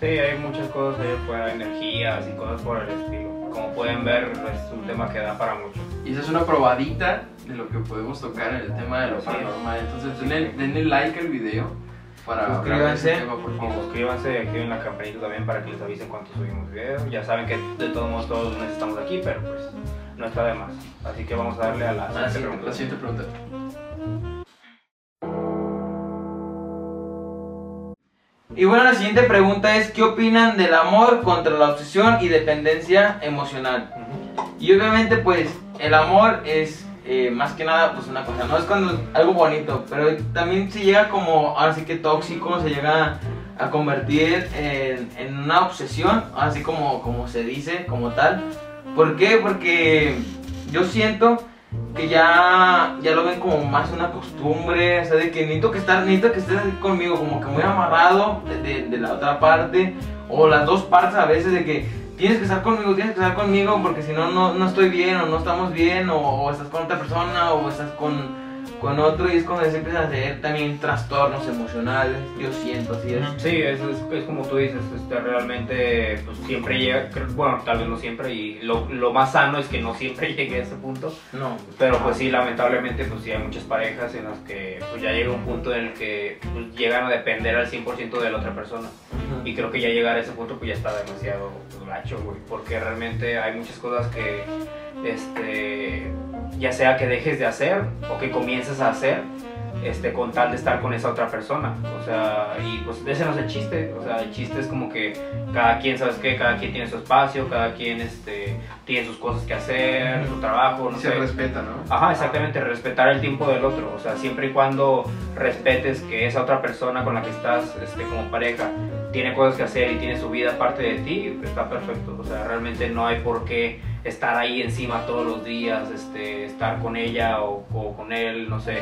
Sí, hay muchas cosas ahí afuera, energías y cosas por el estilo. Como pueden ver, es un tema que da para mucho. Y esa es una probadita de lo que podemos tocar en el tema de lo paranormal. Entonces, denle, denle like al video para Suscríbanse. tema, por Y favor. suscríbanse, activen la campanita también para que les avisen cuando subimos video. Ya saben que de todos modos todos los meses estamos aquí, pero pues no está de más. Así que vamos a darle a la Ah, siguiente pregunta. la siguiente pregunta. Y bueno, la siguiente pregunta es, ¿qué opinan del amor contra la obsesión y dependencia emocional? Y obviamente pues el amor es eh, más que nada pues una cosa, no es cuando algo bonito, pero también se llega como, ahora sí que tóxico, se llega a convertir en, en una obsesión, así como, como se dice, como tal. ¿Por qué? Porque yo siento que ya, ya lo ven como más una costumbre, o sea, de que necesito que, estar, necesito que estés conmigo, como que muy amarrado de, de- la otra parte, o las dos partes a veces de que tienes que estar conmigo, tienes que estar conmigo, porque si no, no, no estoy bien, o no estamos bien, o, o estás con otra persona, o estás con, con otro, y es cuando se empiezan a hacer también trastornos emocionales, yo siento, así es. Sí, es, es, es como tú dices, este, realmente pues, siempre llega, bueno, tal vez no siempre, y lo, lo más sano es que no siempre llegue a ese punto, No. pero pues sí, lamentablemente pues sí hay muchas parejas en las que pues ya llega un punto en el que pues, llegan a depender al 100% de la otra persona. Y creo que ya llegar a ese punto pues ya está demasiado pues, gacho, güey, porque realmente hay muchas cosas que, este, ya sea que dejes de hacer o que comiences a hacer, este, con tal de estar con esa otra persona, o sea, y pues ese no es el chiste, o sea, el chiste es como que cada quien, ¿sabes qué? Cada quien tiene su espacio, cada quien, este, tiene sus cosas que hacer, su trabajo, no se sé. respeta, ¿no? Ajá, exactamente, respetar el tiempo del otro, o sea, siempre y cuando respetes que esa otra persona con la que estás este, como pareja tiene cosas que hacer y tiene su vida aparte de ti, está perfecto, o sea, realmente no hay por qué estar ahí encima todos los días, este, estar con ella o, o con él, no sé,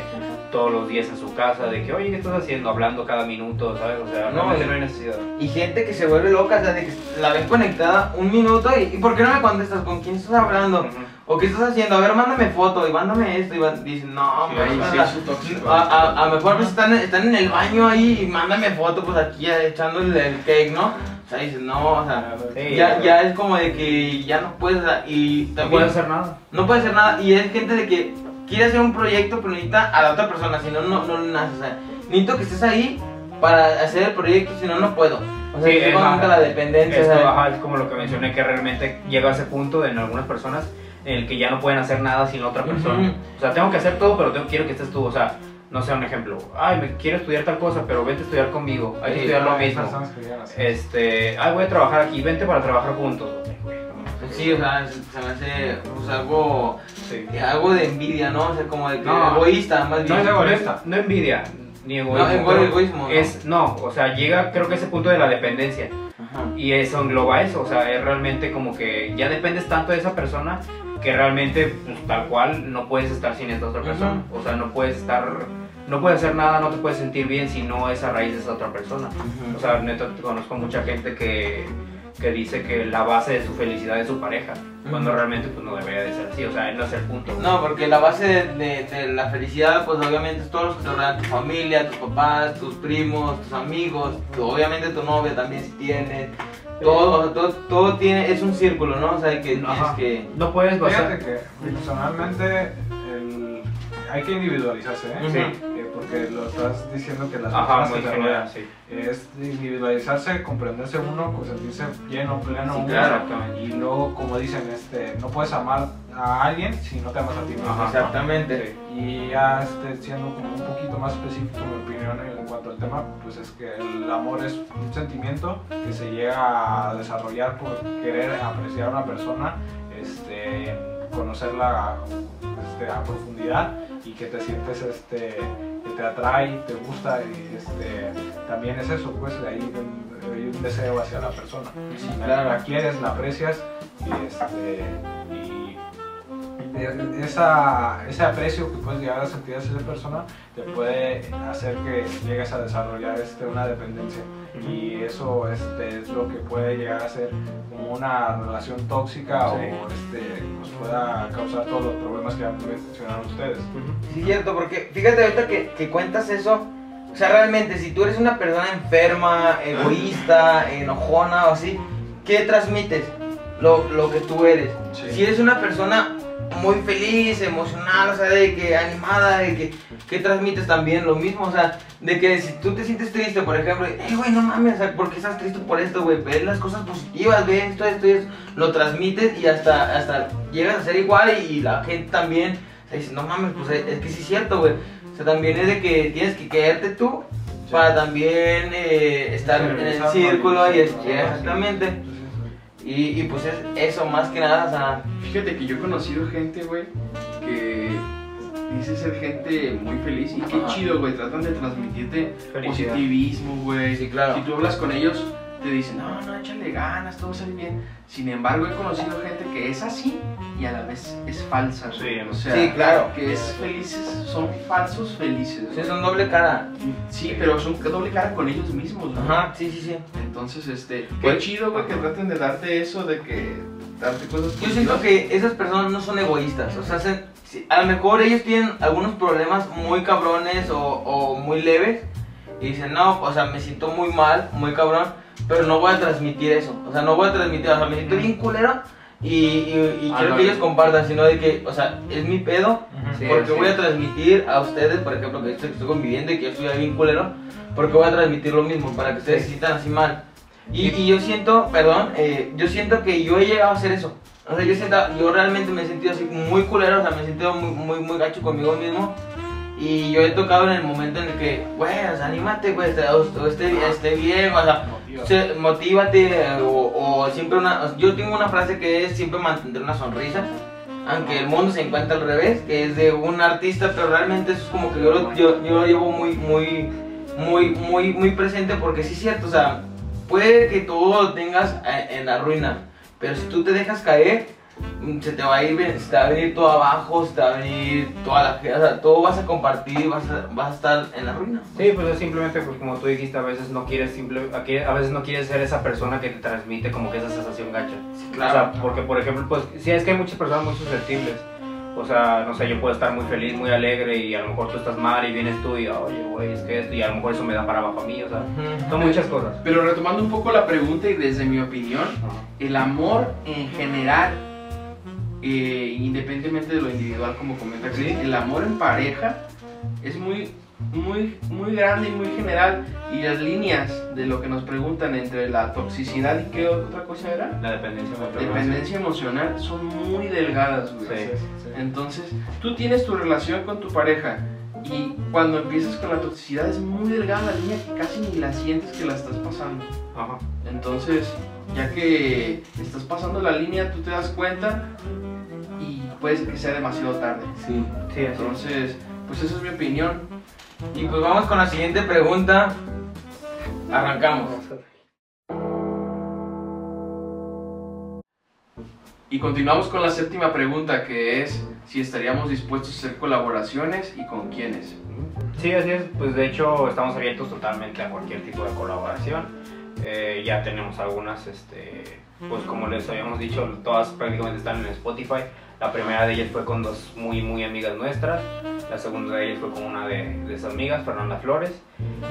todos los días en su casa, de que, oye, ¿qué estás haciendo? Hablando cada minuto, ¿sabes? O sea, No, y- no hay necesidad. Y gente que se vuelve loca, o sea, de que la ven conectada un minuto y, ¿y por qué no me contestas? ¿Con quién estás hablando? ¿O qué estás haciendo? A ver, mándame foto y mándame esto. Y dicen, no, Sí, o sí es su tóxico. a, a, a mejor pues, están, están en el baño ahí y mándame foto, pues aquí eh, echando el, el cake, ¿no? O sea, dicen, no, o sea, Sí, ya, ya es como de que ya no puedes, y No también puedes hacer nada. no puede hacer nada. Y es gente de que quiere hacer un proyecto, pero necesita a la otra persona, si no, no, no nace. O sea, necesito que estés ahí para hacer el proyecto, si no, no puedo. O sea, Sí, es es entra la dependencia. Ajá, es como lo que mencioné, que realmente llega a ese punto en algunas personas en el que ya no pueden hacer nada sin otra persona. O sea, tengo que hacer todo, pero tengo- quiero que estés tú. O sea, no sé, un ejemplo. Ay, me quiero estudiar tal cosa, pero vente a estudiar conmigo. Hay que Sí, estudiar lo mismo. Este, ay, voy a trabajar aquí, vente para trabajar juntos. No Sí, o sea, se me hace pues, algo, Sí. algo de envidia, ¿no? O sea, como de que No. egoísta, más No, bien. es es egoísta. No envidia, ni egoísmo. No, pero egoísmo, ¿no? Es, no, o sea, llega creo que a ese punto de la dependencia. Ajá. Y eso engloba eso, o sea, es realmente como que ya dependes tanto de esa persona que realmente, pues, tal cual, no puedes estar sin esta otra persona. O sea, no puedes estar, no puedes hacer nada, no te puedes sentir bien si no es a raíz de esa otra persona. O sea, neta, conozco mucha gente que, que dice que la base de su felicidad es su pareja, cuando Ujú. realmente pues no debería de ser así, o sea, no es el punto. No, porque la base de, de- de la felicidad, pues obviamente es todos los que te rodean, tu familia, tus papás, tus primos, tus amigos, tu- obviamente tu novia también si tienes. Todo, o sea, todo, todo tiene, es un círculo, ¿no? O sea, que tienes que... No puedes basar... Fíjate que personalmente hay que individualizarse, ¿eh? Sí. Eh, porque lo estás diciendo que las Ajá, personas te general, sí. es individualizarse, comprenderse uno, pues sentirse lleno, pleno, Sí, uno. claro, y luego, como dicen, este, no puedes amar a alguien si no te amas a ti mismo. Ajá. ¿no? Exactamente. Y ya este, siendo como un poquito más específico mi opinión en cuanto al tema, pues es que el amor es un sentimiento que se llega a desarrollar por querer apreciar a una persona, este, conocerla este, a profundidad y que te sientes este, que te atrae, te gusta y este, también es eso, pues de ahí un, hay un deseo hacia la persona. Sí, La- claro. La quieres, la aprecias y, este, y esa, ese aprecio que puedes llegar a sentir hacia esa persona te puede hacer que llegues a desarrollar este, una dependencia y eso este, es lo que puede llegar a ser como una relación tóxica Sí. o este, nos pueda causar todos los problemas que han mencionado ustedes. Sí, es cierto, porque fíjate ahorita que, que cuentas eso. O sea, realmente, si tú eres una persona enferma, egoísta, enojona o así, ¿qué transmites? Lo, lo que tú eres. Sí. Si eres una persona muy feliz, emocional, o sea, de que animada, de que, ¿qué transmites también? Lo mismo, o sea, de que si tú te sientes triste, por ejemplo, hey, güey, no mames, o sea, ¿por qué estás triste por esto, güey? Ve las cosas positivas, ve esto, esto y esto, lo transmites y hasta, hasta llegas a ser igual y, la gente también o sea, dice, no mames, pues es, que sí es cierto, güey. O sea, también es de que tienes que quererte tú Sí. para también eh, estar en el círculo y es, exactamente. Y, y pues es eso, más que nada, o sea, Fíjate que yo he conocido gente, güey, que dice ser gente muy feliz y qué Ajá. chido, güey. Tratan de transmitirte Felicidad. positivismo, güey. Sí, claro. Si tú hablas con ellos, te dicen, no, no, échale ganas, todo va a salir bien. Sin embargo, he conocido gente que es así y a la vez es falsa. Sí, o sea, Sí, claro. Que es felices, son falsos felices. sí, un doble cara. Sí, pero son doble cara con ellos mismos, güey. Ajá, sí, sí, sí. Entonces, este, qué Pues- chido, güey, que traten de darte eso, de que darte cosas Yo siento que esas personas no son egoístas, o sea, se- a lo mejor ellos tienen algunos problemas muy cabrones o, o muy leves y dicen, no, o sea, me siento muy mal, muy cabrón, pero no voy a transmitir eso, o sea, no voy a transmitir, o sea, me siento bien culero y, y- y Ah, quiero no, que ellos compartan, sino de que, o sea, es mi pedo, Sí, porque sí. voy a transmitir a ustedes, por ejemplo, que estoy, que estoy conviviendo y que yo estoy bien culero, porque voy a transmitir lo mismo, para que ustedes se sientan así mal. Y, y yo siento, perdón, eh, yo siento que yo he llegado a hacer eso. O sea, yo, siento, yo realmente me he sentido así muy culero, o sea, me he sentido muy, muy, muy gacho conmigo mismo. Y yo he tocado en el momento en el que, güey, o sea, anímate, güey, esté, esté, bien, o sea, se- motívate, o, o siempre una. Yo tengo una frase que es siempre mantener una sonrisa, aunque el mundo se encuentra al revés, que es de un artista, pero realmente eso es como que yo lo, yo, yo lo llevo muy, muy, muy, muy, muy presente porque sí es cierto, o sea, puede que tú lo tengas eh, en la ruina, pero si tú te dejas caer, se te va a ir, se te va a venir todo abajo, se te va a venir toda la gente, o sea, todo vas a compartir, vas a, vas a estar en la ruina. Sí, pues es simplemente pues como tú dijiste, a veces no quieres simple, a veces no quieres ser esa persona que te transmite como que esa sensación gacha. claro. O sea, porque por ejemplo, pues sí es que hay muchas personas muy susceptibles. O sea, no sé, yo puedo estar muy feliz, muy alegre y a lo mejor tú estás mal y vienes tú y, oye, güey, es que esto, y a lo mejor eso me da para abajo a mí, o sea, son muchas cosas. Pero retomando un poco la pregunta y desde mi opinión, el amor en general, eh, independientemente de lo individual como comenta Chris, el amor en pareja es muy, muy, muy grande y muy general y las líneas de lo que nos preguntan entre la toxicidad y qué otra cosa era, La dependencia emocional. dependencia emocional, son muy delgadas, güey. Sí. Entonces, tú tienes tu relación con tu pareja y cuando empiezas con la toxicidad es muy delgada la línea que casi ni la sientes que la estás pasando. Ajá. Entonces, ya que estás pasando la línea, tú te das cuenta y puede ser que sea demasiado tarde. Sí. Sí. Entonces, pues esa es mi opinión. Y pues vamos con la siguiente pregunta. Arrancamos. Y continuamos con la séptima pregunta que es si estaríamos dispuestos a hacer colaboraciones y con quiénes. Sí, así es. Pues de hecho estamos abiertos totalmente a cualquier tipo de colaboración. Eh, ya tenemos algunas, este, pues como les habíamos dicho, todas prácticamente están en Spotify. La primera de ellas fue con dos muy, muy amigas nuestras. La segunda de ellas fue con una de, de sus amigas, Fernanda Flores.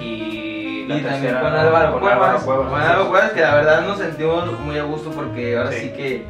Y la y también tercera con Álvaro Cuevas. Con Álvaro. Cuevas, que la verdad nos sentimos muy a gusto porque ahora sí, Sí. que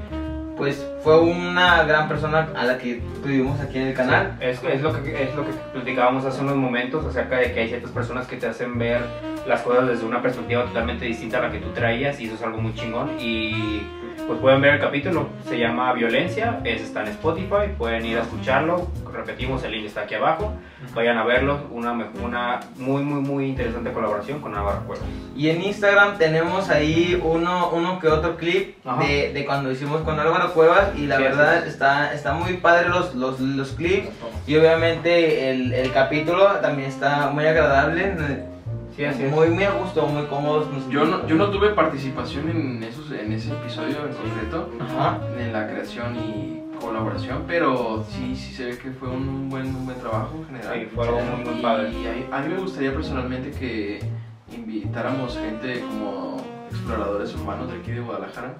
pues fue una gran persona a la que tuvimos aquí en el canal. Es, es, lo que, es lo que platicábamos hace unos momentos acerca de que hay ciertas personas que te hacen ver las cosas desde una perspectiva totalmente distinta a la que tú traías y eso es algo muy chingón y pues pueden ver el capítulo, se llama Violencia, es, está en Spotify, pueden ir a escucharlo, repetimos, el link está aquí abajo, vayan a verlo, una, una muy muy muy interesante colaboración con Álvaro Cuevas. Y en Instagram tenemos ahí uno, uno que otro clip de, de cuando hicimos con Álvaro Cuevas y la Sí, verdad es. está, está muy padre los, los, los clips y obviamente el, el capítulo también está muy agradable, Sí, así es. muy, muy a gusto, muy cómodos. Yo no, yo no tuve participación en, esos, en ese episodio en concreto, Ajá. en la creación y colaboración, pero sí, sí se ve que fue un buen, un buen trabajo en general. Sí, fue algo muy, muy Y padre. a, a mí me gustaría personalmente que invitáramos gente como exploradores urbanos de aquí de Guadalajara.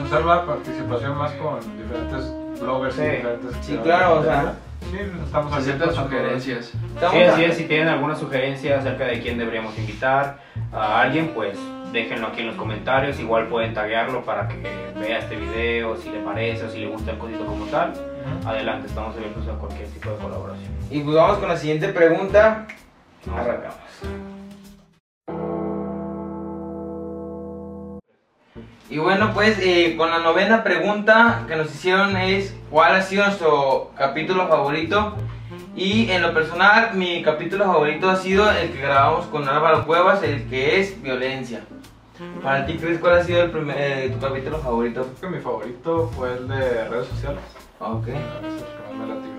Pues hacer la participación más con diferentes bloggers Sí. y diferentes... Sí, claro, o sea, Sí, estamos todo. sugerencias. Estamos Sí, así es, si tienen alguna sugerencia acerca de quién deberíamos invitar a alguien, pues déjenlo aquí en los comentarios, igual pueden taguearlo para que vea este video, si le parece o si le gusta el código como tal. Adelante, estamos abiertos a cualquier tipo de colaboración. Y pues vamos con la siguiente pregunta. Arrancamos. Y bueno, pues eh, con la novena pregunta que nos hicieron es ¿cuál ha sido nuestro capítulo favorito? Y en lo personal, mi capítulo favorito ha sido el que grabamos con Álvaro Cuevas, el que es violencia. Para ti, Chris, ¿cuál ha sido el primer, eh, tu capítulo favorito? Creo que mi favorito fue el de redes sociales. Ok. Es el que más me latió.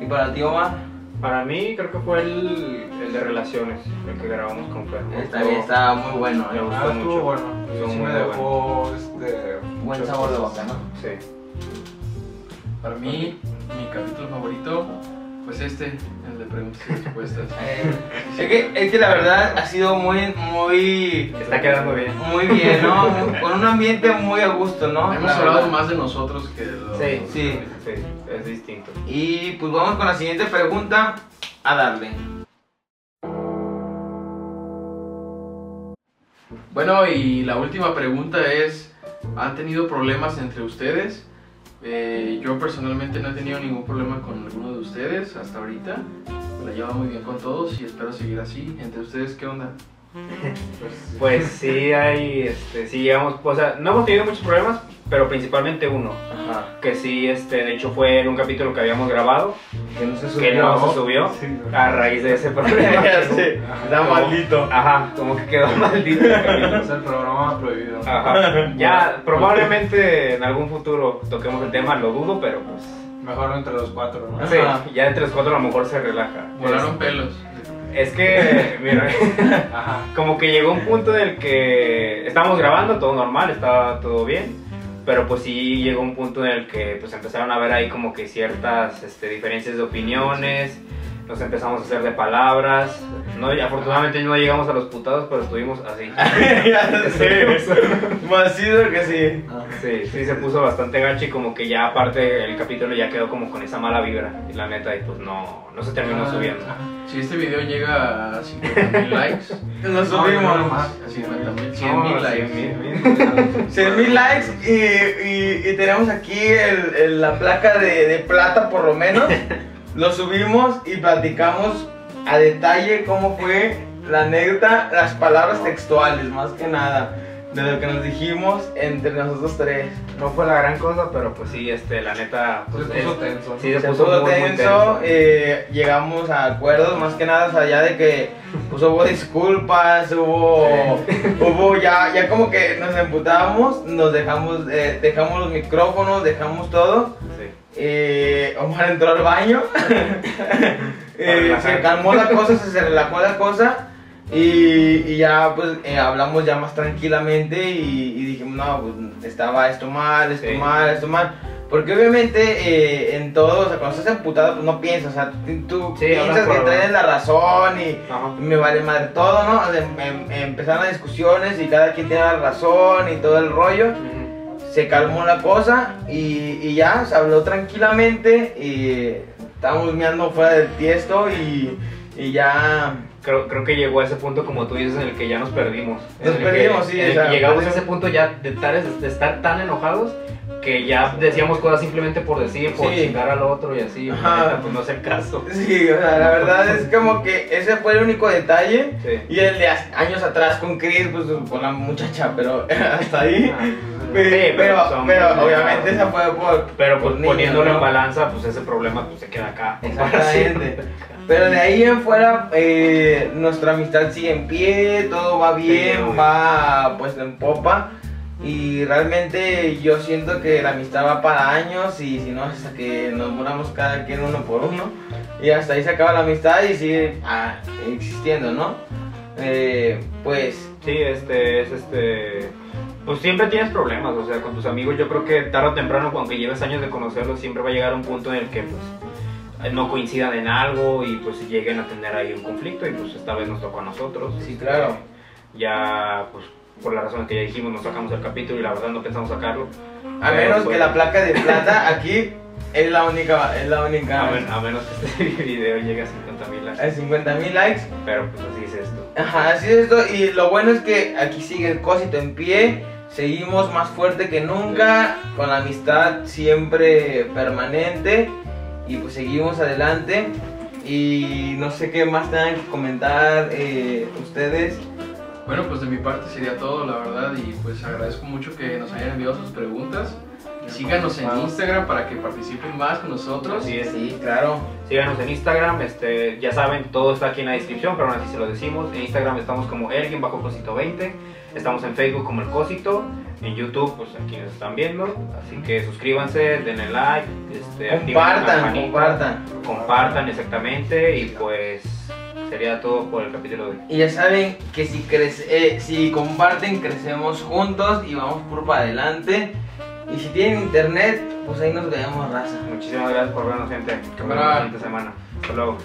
¿Y para ti, Omar? Para mí creo que fue el, el de relaciones, el que grabamos con Fer. Está bien, está muy bueno. Me gustó Ah, estuvo mucho. bueno. Estuvo Sí muy me dejó este, Buen sabor de boca, ¿no? Sí. Para mí, mi capítulo favorito, pues este, el de preguntas y respuestas. Eh, es, que, es que la verdad ha sido muy, muy, Está quedando bien. muy bien, ¿no? Muy- Con un ambiente muy a gusto, ¿no? Hemos La hablado verdad. más de nosotros que de los... Sí, Sí. sí, es distinto. Y pues vamos con la siguiente pregunta a darle. Bueno, y la última pregunta es, ¿han tenido problemas entre ustedes? Eh, yo personalmente no he tenido ningún problema con alguno de ustedes hasta ahorita. La llevo muy bien con todos y espero seguir así. ¿Entre ustedes qué onda? Pues, sí hay, este, sí llegamos, o sea, no hemos tenido muchos problemas, pero principalmente uno, Ajá. que sí, este, de hecho fue en un capítulo que habíamos grabado, Que no se que no se subió, Sí, a raíz de ese problema. Ya sé, está maldito. Ajá, como que quedó maldito el capítulo. Es el programa prohibido. Ajá. Ya, probablemente en algún futuro toquemos el tema, lo dudo, pero pues, Mejor entre los cuatro, ¿no? sí, Ajá. ya entre los cuatro a lo mejor se relaja. Volaron pelos. Es que, mira, Ajá. como que llegó un punto en el que estábamos grabando, todo normal, estaba todo bien, pero pues sí llegó un punto en el que pues empezaron a ver ahí como que ciertas este, diferencias de opiniones, nos empezamos a hacer de palabras, no, y afortunadamente no llegamos a los putados, pero estuvimos así. ya sé. Macizo que sí. Sí, sí se puso bastante gacho y como que ya aparte el capítulo ya quedó como con esa mala vibra y la neta y pues no, no se terminó subiendo. Ajá. Si este video llega a 50 mil likes, Nos No, subimos. no, no más. a 50 mil, 100 No, mil sí, likes. mil, mil. 100 mil likes y, y- y tenemos aquí el- el- la placa de, de plata por lo menos. Lo subimos y platicamos a detalle cómo fue la anécdota, las palabras textuales más que nada de lo que nos dijimos entre nosotros tres. No fue la gran cosa, pero pues sí, este, la neta, pues Se puso es- tenso. sí, se, Se puso, puso muy, muy tenso, eh, llegamos a acuerdos más que nada, o sea, ya de que pues, hubo disculpas, hubo, hubo ya, ya como que nos emputábamos, nos dejamos, eh, dejamos los micrófonos, dejamos todo. Sí. Eh, Omar entró al baño, Eh, se calmó la cosa, se, relajó la cosa y, y ya pues eh, hablamos ya más tranquilamente y, y dijimos, no, pues estaba esto mal, esto Sí. mal, esto mal. Porque obviamente eh, en todo, o sea, cuando estás emputado, pues no piensas, o sea, tú- Sí, piensas que tienes la razón y Ajá. me vale madre todo, ¿no? O sea, em- em- empezaron las discusiones y cada quien tiene la razón y todo el rollo. Se calmó la cosa y, y ya se habló tranquilamente y estábamos meando fuera del tiesto y, y ya Creo, creo que llegó a ese punto, como tú dices, en el que ya nos perdimos. Nos que- perdimos, sí, o sea, llegamos a perdimos. ese punto ya de estar, de estar tan enojados que ya decíamos cosas simplemente por decir, por Sí. chingar al otro y así. Ajá. pues no es el caso. sí, o sea, la verdad es como que ese fue el único detalle Sí. y el de años atrás con Chris, pues con la muchacha, pero hasta ahí. Ah, Pero, Sí, pero, son- pero obviamente esa fue por... Pero por pues niños, poniéndolo ¿no? en balanza, pues ese problema pues se queda acá. Exactamente. Pero de ahí en fuera, eh, nuestra amistad sigue en pie, todo va bien, Sí, va pues en popa. Y realmente yo siento que la amistad va para años y si no, hasta que nos muramos cada quien uno por uno. Y hasta ahí se acaba la amistad y sigue ah, existiendo, ¿no? Eh, pues Sí, este es este pues siempre tienes problemas, o sea, con tus amigos yo creo que tarde o temprano, aunque lleves años de conocerlos, siempre va a llegar un punto en el que pues no coincidan en algo y pues lleguen a tener ahí un conflicto y pues esta vez nos tocó a nosotros. Sí, claro. Ya, pues por la razón que ya dijimos, nos sacamos el capítulo y la verdad no pensamos sacarlo. A Pero, menos pues, que la placa de plata aquí es la única, es la única. A, men- a menos que este video llegue a 50 mil likes. Hay 50 mil likes. Pero pues así es esto. Ajá, así es esto. Y lo bueno es que aquí sigue el cosito en pie. Seguimos más fuerte que nunca. Con la amistad siempre permanente. Y pues seguimos adelante. Y no sé qué más tengan que comentar eh, ustedes. Bueno, pues de mi parte sería todo, la verdad, y pues agradezco mucho que nos hayan enviado sus preguntas. Síganos en Instagram para que participen más con nosotros. Sí, claro. Síganos en Instagram, este, ya saben, todo está aquí en la descripción, pero aún así se lo decimos. En Instagram estamos como Elgin bajo Cosito 20, estamos en Facebook como El Cosito, en YouTube, pues aquí nos están viendo. Así que suscríbanse, denle like, este, la Compartan, compartan. compartan exactamente y pues sería todo por el capítulo de hoy. Y ya saben que si, crece, eh, si comparten, crecemos juntos y vamos por para adelante. Y si tienen internet, pues ahí nos vemos, raza. Muchísimas gracias por vernos, gente. La siguiente semana. Hasta luego.